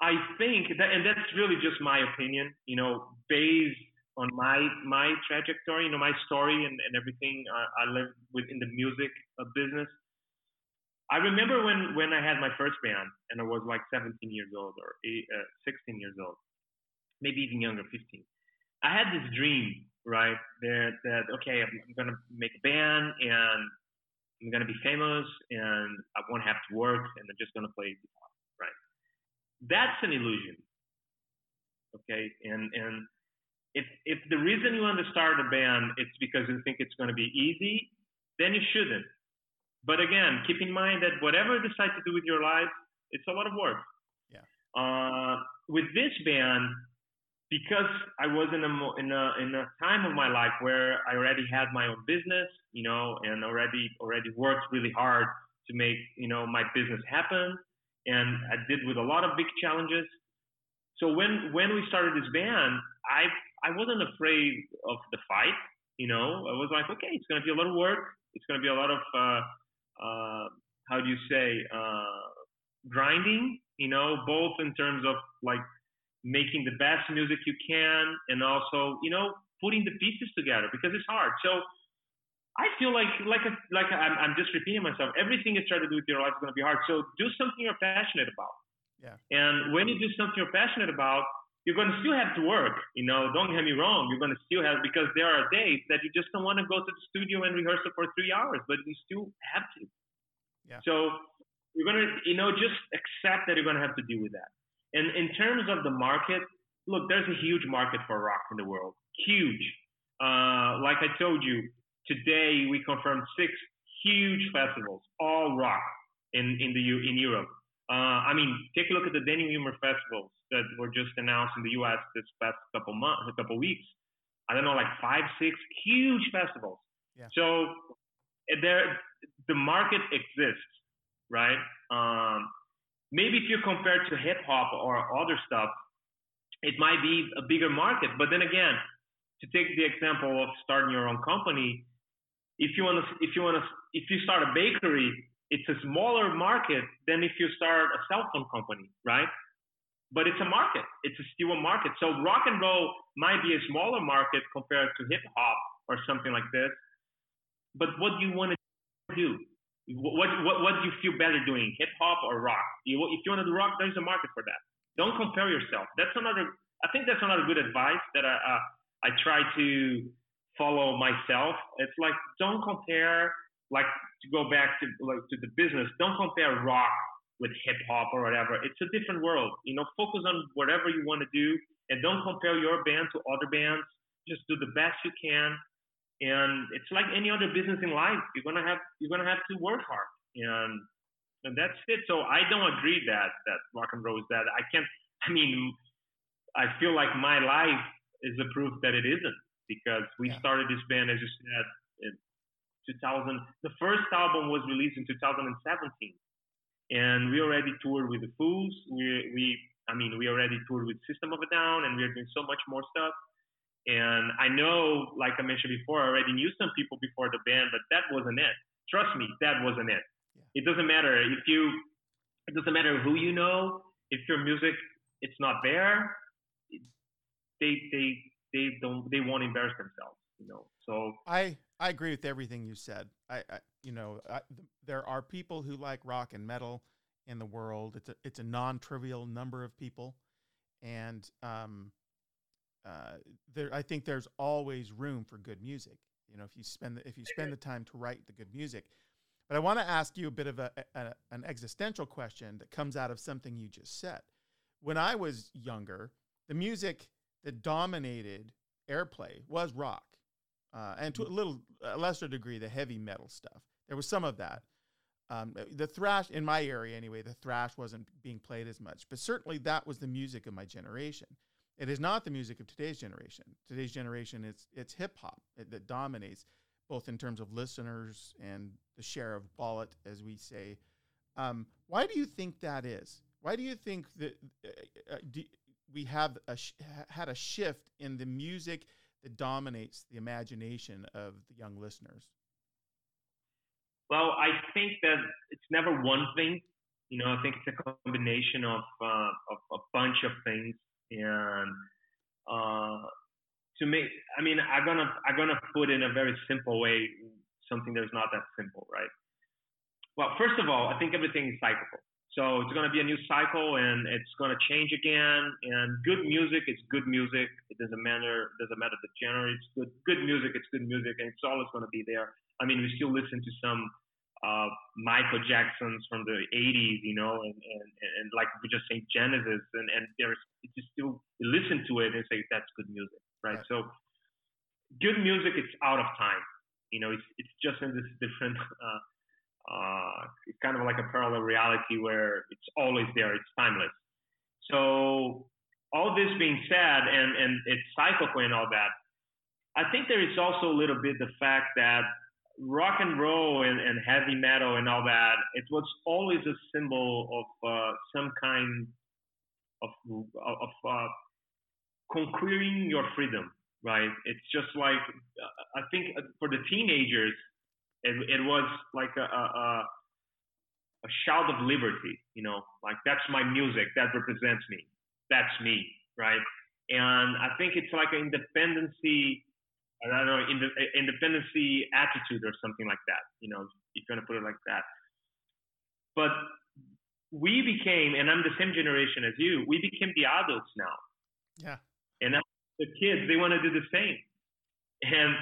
I think that, and that's really just my opinion. You know, based on my my trajectory, you know, my story and, and everything I, I live within the music uh, business. I remember when when I had my first band and I was like 17 years old or eight, uh, 16 years old, maybe even younger, 15. I had this dream, right? That that okay, I'm, I'm gonna make a band and I'm gonna be famous and I won't have to work and I'm just gonna play guitar, right? That's an illusion, okay? And and if if the reason you want to start a band it's because you think it's gonna be easy, then you shouldn't but again, keep in mind that whatever you decide to do with your life, it's a lot of work. Yeah. Uh, with this band, because I was in a, in a in a time of my life where I already had my own business, you know, and already already worked really hard to make you know my business happen, and I did with a lot of big challenges. So when when we started this band, I I wasn't afraid of the fight. You know, I was like, okay, it's gonna be a lot of work. It's gonna be a lot of uh, uh, how do you say uh, grinding you know both in terms of like making the best music you can and also you know putting the pieces together because it's hard so I feel like like a, like I'm, I'm just repeating myself. Everything you try to do with your life is going to be hard. So do something you're passionate about. Yeah. And when you do something you're passionate about, you're going to still have to work. You know, don't get me wrong. You're going to still have because there are days that you just don't want to go to the studio and rehearse it for three hours, but you still have to. Yeah. So you're going to, you know, just accept that you're going to have to deal with that. And in terms of the market, look, there's a huge market for rock in the world. Huge. Uh, like I told you, today we confirmed six huge festivals, all rock in in the in Europe. Uh, I mean, take a look at the Danny Wimmer festivals that were just announced in the U.S. this past couple months, a couple weeks. I don't know, like five, six huge festivals. Yeah. So there, the market exists, right? Um, maybe if you compare to hip hop or other stuff, it might be a bigger market. But then again, to take the example of starting your own company, if you want to if you want to if you start a bakery it's a smaller market than if you start a cell phone company right? But it's a market. It's a still a market. So rock and roll might be a smaller market compared to hip hop or something like this. But what do you want to do? What what what do you feel better doing hip hop or rock? If you want to do rock there's a market for that. Don't compare yourself. That's another i think that's another good advice that i uh, i try to follow myself. It's like don't compare like to go back to like to the business. Don't compare rock with hip hop or whatever. It's a different world. You know, focus on whatever you want to do and don't compare your band to other bands. Just do the best you can. And it's like any other business in life. You're gonna have you're gonna have to work hard. And and that's it. So I don't agree that that rock and roll is that. I can't I mean I feel like my life is a proof that it isn't because we yeah. started this band, as you said, 2000. The first album was released in 2017, and we already toured with the Foos. We, we, I mean, we already toured with System of a Down, and we are doing so much more stuff. And I know, like I mentioned before, I already knew some people before the band, but that wasn't it. Trust me, that wasn't it. Yeah. It doesn't matter if you, it doesn't matter who you know. If your music, it's not there. They, they, they don't they won't embarrass themselves you know so i i agree with everything you said. I, I you know I, there are people who like rock and metal in the world. It's a it's a non-trivial number of people. And um uh there i think there's always room for good music you know if you spend the, if you spend the time to write the good music. But i want to ask you a bit of a, a an existential question that comes out of something you just said. When i was younger the music that dominated airplay was rock, uh, and to a little a lesser degree, the heavy metal stuff. There was some of that. Um, the thrash in my area, anyway, the thrash wasn't being played as much, but certainly that was the music of my generation. It is not the music of today's generation. Today's generation, it's it's hip hop that dominates, both in terms of listeners and the share of wallet, as we say. Um, why do you think that is? Why do you think that? Uh, uh, do, we have a sh- had a shift in the music that dominates the imagination of the young listeners? Well, I think that it's never one thing. You know, I think it's a combination of uh, of a bunch of things, and uh, to me, I mean, I'm gonna I'm gonna put in a very simple way something that's not that simple, right? Well, first of all, I think everything is cyclical. So it's going to be a new cycle and it's going to change again. And good music is good music. It doesn't matter It doesn't matter the genre. It's good good music. It's good music, and it's always going to be there. I mean, we still listen to some uh, Michael Jacksons from the 80s, you know, and, and, and like we just say Genesis, and, and there's it's still you listen to it and say that's good music, right? right? So good music, it's out of time. You know, it's it's just in this different uh, uh, it's kind of like a parallel reality where it's always there, it's timeless. So all this being said, and and it's cyclical and all that, I think there is also a little bit the fact that rock and roll and, and heavy metal and all that, it was always a symbol of uh, some kind of of uh, conquering your freedom, right? It's just like I think for the teenagers, it, it was like a, a, a shout of liberty, you know, like that's my music, that represents me, that's me, right? And I think it's like an independency I don't know, ind- independency attitude or something like that. You know, if you're gonna put it like that. But we became, and I'm the same generation as you. We became the adults now. Yeah. And the kids, they want to do the same. And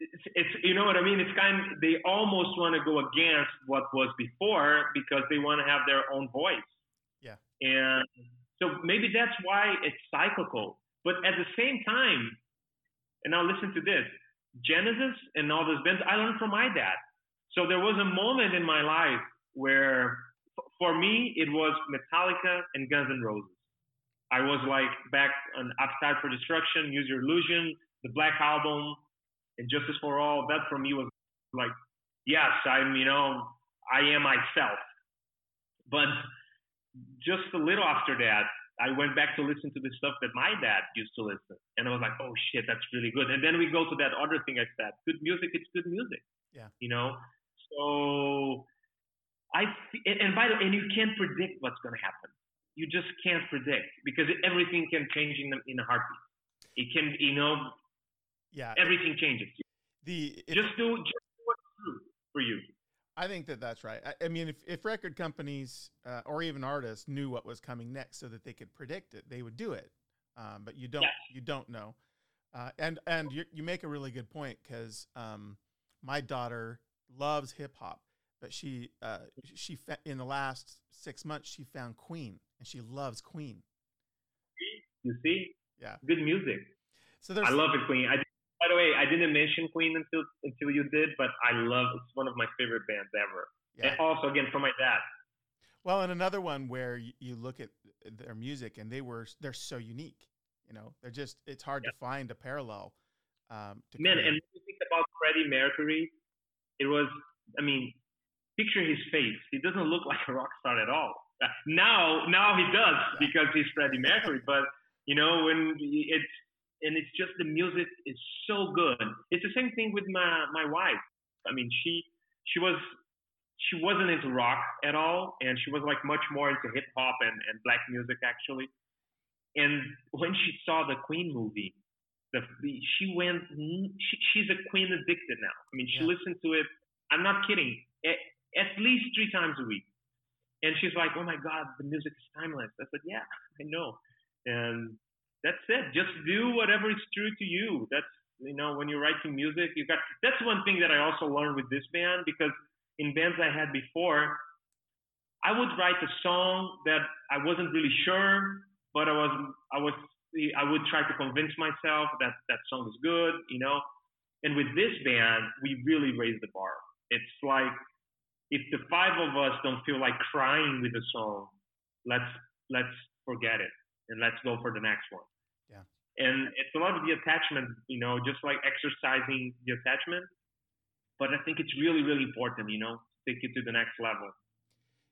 it's, it's, you know what I mean. It's kind. Of, They almost want to go against what was before because they want to have their own voice. Yeah. And so maybe that's why it's cyclical. But at the same time, and now listen to this Genesis and all those bands, I learned from my dad. So there was a moment in my life where, for me, it was Metallica and Guns N' Roses. I was like back on Appetite for Destruction, Use Your Illusion, the Black Album, and Justice for All. That for me was like, yes, I'm, you know, I am myself. But just a little after that, I went back to listen to the stuff that my dad used to listen, and I was like, "Oh shit, that's really good." And then we go to that other thing I said: good music, it's good music. Yeah. You know, so I and by the way, and you can't predict what's going to happen. You just can't predict because everything can change in in a heartbeat. It can, you know, yeah, everything changes. The just do just do what's true for you. I think that that's right. I, I mean, if, if record companies uh, or even artists knew what was coming next, so that they could predict it, they would do it. Um, but you don't. Yes. You don't know. Uh, and and you, you make a really good point because um, my daughter loves hip hop, but she uh, she fa- in the last six months she found Queen and she loves Queen. You see, Yeah. good music. So there's I love the Queen. I, by the way, I didn't mention Queen until until you did, but I love it's one of my favorite bands ever. yeah. And also, again, from my dad. Well, and another one where you, look at their music and they were they're so unique. You know, they're just it's hard to find a parallel. Um, to Man, Queen. and when you think about Freddie Mercury, it was, I mean, picture his face. He doesn't look like a rock star at all. Now, now he does Yeah. because he's Freddie Mercury. but you know, when it's and it's just the music is so good. It's the same thing with my my wife. I mean, she she was she wasn't into rock at all, and she was like much more into hip hop and, and black music actually. And when she saw the Queen movie, the, the she went she, she's a Queen addicted now. I mean, she Yeah. listened to it. I'm not kidding. At, at least three times a week. And she's like, "Oh my God, the music is timeless." I said, "Yeah, I know." And that's it. Just do whatever is true to you. That's you know, when you're writing music, you got. That's one thing that I also learned with this band because in bands I had before, I would write a song that I wasn't really sure, but I was I was I would try to convince myself that that song is good, you know. And with this band, we really raised the bar. It's like if the five of us don't feel like crying with the song, let's let's forget it and let's go for the next one. Yeah. And it's a lot of the attachment, you know, just like exercising the attachment. But I think it's really, really important, you know, to take it to the next level.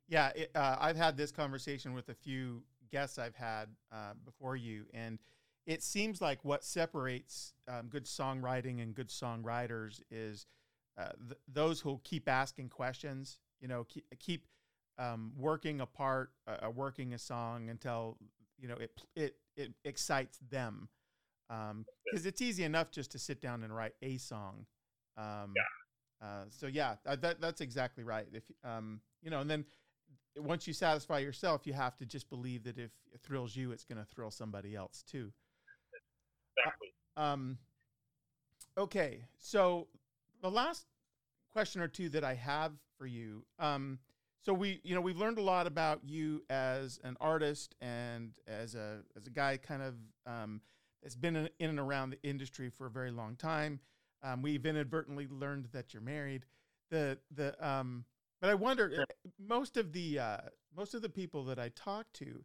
Yeah, it, uh, I've had this conversation with a few guests I've had uh, before you, and it seems like what separates um, good songwriting and good songwriters is uh, th- those who keep asking questions. You know, keep, keep um, working apart, uh, working a song until you know it it it excites them. Because it's easy enough just to sit down and write a song. Um, Yeah. Uh, so yeah, uh, that that's exactly right. If um, you know, and then once you satisfy yourself, you have to just believe that if it thrills you, it's going to thrill somebody else too. Exactly. Um, okay, so the last question or two that I have for you. Um, so we, you know, we've learned a lot about you as an artist and as a as a guy kind of um, that's been in, and around the industry for a very long time. Um, we've inadvertently learned that you're married. The the um, but I wonder most of the uh, most of the people that I talk to,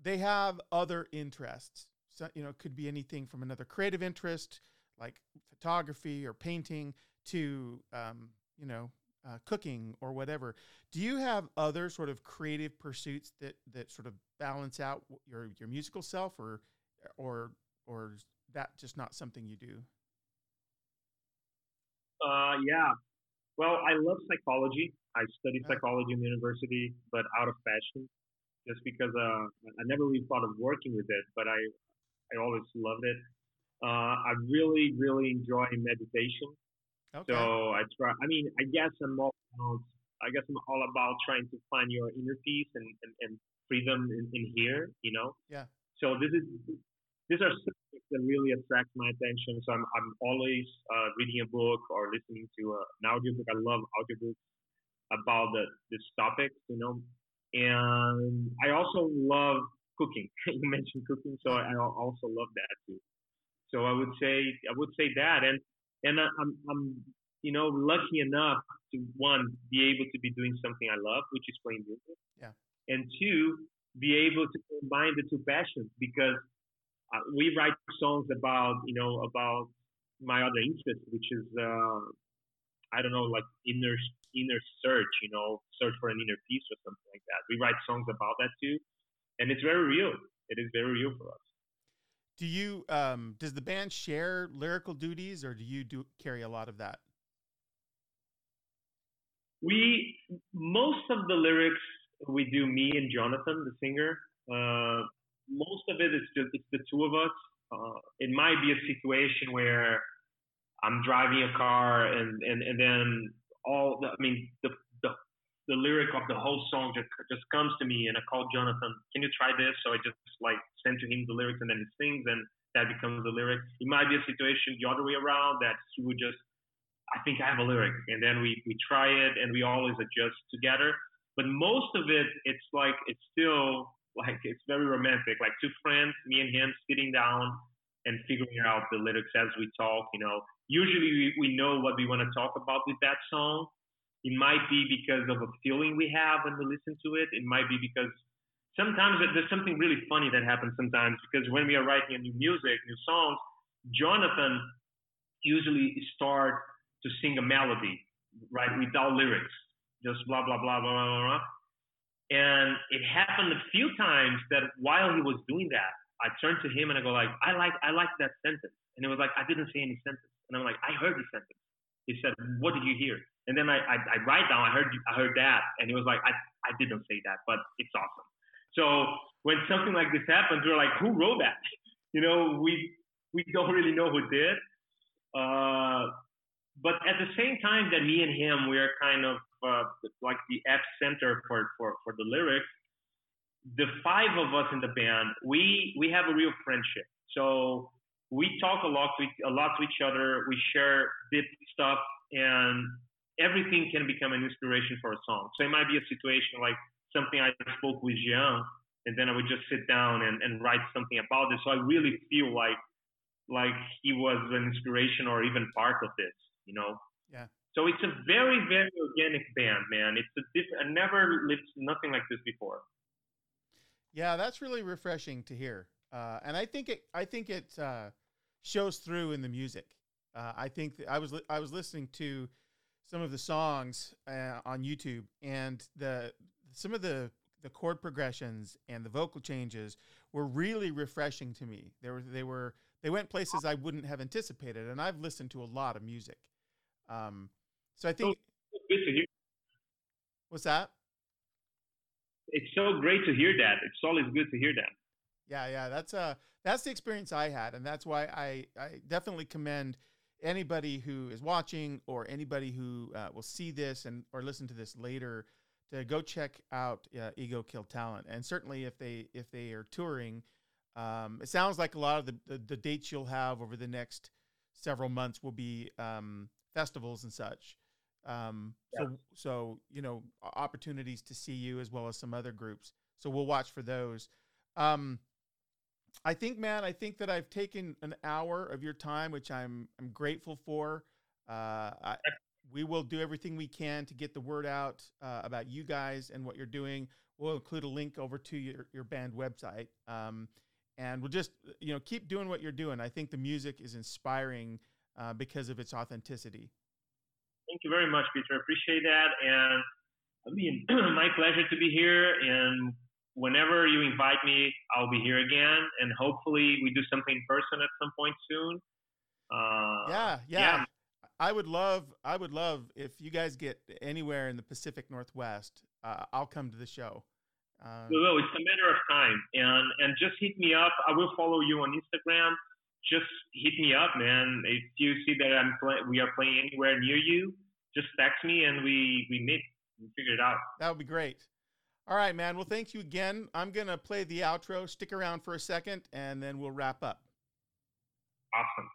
they have other interests. So you know, it could be anything from another creative interest like photography or painting to um, you know uh, cooking or whatever. Do you have other sort of creative pursuits that that sort of balance out your your musical self, or or or is that just not something you do? Uh, yeah. Well, I love psychology. I studied Yeah. psychology in the university, but out of passion, just because uh, I never really thought of working with it, but I, I always loved it. Uh, I really, really enjoy meditation. Okay. So I try. I mean, I guess I'm all about. I guess I'm all about trying to find your inner peace and, and, and freedom in, in here. You know. Yeah. So this is these are subjects that really attract my attention. So I'm I'm always uh, reading a book or listening to a, an audiobook. I love audiobooks about the this topics. You know. And I also love cooking. *laughs* you mentioned cooking, so I also love that too. So I would say I would say that, and and I'm I'm you know lucky enough to one be able to be doing something I love, which is playing music. Yeah. And two, be able to combine the two passions because uh, we write songs about you know about my other interest, which is uh, I don't know like inner inner search, you know, search for an inner peace or something like that. We write songs about that too, and it's very real. It is very real for us. Do you um, does the band share lyrical duties, or do you do carry a lot of that? We most of the lyrics we do me and Jonathan, the singer. Uh, most of it is just it's the two of us. Uh, it might be a situation where I'm driving a car and and and then all the, I mean the the lyric of the whole song just just comes to me and I call Jonathan, can you try this? So I just like send to him the lyrics and then he sings and that becomes the lyric. It might be a situation the other way around that he would just I think I have a lyric and then we we try it and we always adjust together. But most of it it's like it's still like it's very romantic, like two friends, me and him sitting down and figuring out the lyrics as we talk, you know. Usually we, we know what we want to talk about with that song it might be because of a feeling we have when we listen to it. It might be because sometimes there's something really funny that happens sometimes because when we are writing a new music, new songs, Jonathan usually start to sing a melody, right, without lyrics, just blah blah blah blah blah blah. And it happened a few times that while he was doing that, I turned to him and I go like, I like I like that sentence, and it was like I didn't say any sentence, and I'm like, I heard the sentence. He said, What did you hear? And then I, I, I write down, I heard, I heard that. And he was like, I, I didn't say that, but it's awesome. So when something like this happens, we're like, who wrote that? *laughs* You know, we, we don't really know who did. Uh, but at the same time that me and him, we are kind of uh, like the epicenter for, for, for the lyrics. The five of us in the band, we, we have a real friendship. So we talk a lot to a lot to each other. We share deep stuff, and everything can become an inspiration for a song. So it might be a situation like something I spoke with Jean, and then I would just sit down and, and write something about it. So I really feel like like he was an inspiration or even part of this, you know. Yeah. So it's a very very organic band, man. It's a different. I never lived nothing like this before. Yeah, that's really refreshing to hear, uh, and I think it. I think it uh, shows through in the music. Uh, I think I was li- I was listening to some of the songs uh, on YouTube, and the some of the the chord progressions and the vocal changes were really refreshing to me. They were they were they went places I wouldn't have anticipated, and I've listened to a lot of music. Um, so I think so good to hear. What's that? It's so great to hear that. It's always good to hear that. Yeah, yeah, that's uh that's the experience I had, and that's why I I definitely commend anybody who is watching or anybody who uh, will see this and or listen to this later to go check out uh, Ego Kill Talent. And certainly, if they if they are touring, um, it sounds like a lot of the, the, the dates you'll have over the next several months will be um, festivals and such. Um, yeah. So so you know opportunities to see you as well as some other groups. So we'll watch for those. Um, I think, man, I think that I've taken an hour of your time, which I'm I'm grateful for. Uh, I, we will do everything we can to get the word out uh, about you guys and what you're doing. We'll include a link over to your, your band website, um, and we'll just you know keep doing what you're doing. I think the music is inspiring uh, because of its authenticity. Thank you very much, Peter. I appreciate that, and I mean, *clears throat* my pleasure to be here. And whenever you invite me, I'll be here again, and hopefully we do something in person at some point soon. Uh, yeah, yeah, yeah. I would love, I would love if you guys get anywhere in the Pacific Northwest. Uh, I'll come to the show. Uh, we will. It's a matter of time, and and just hit me up. I will follow you on Instagram. just hit me up, man. If you see that I'm play- we are playing anywhere near you, just text me and we we meet and figure it out. That would be great. All right, man. Well, thank you again. I'm gonna play the outro. Stick around for a second, and then we'll wrap up. Awesome.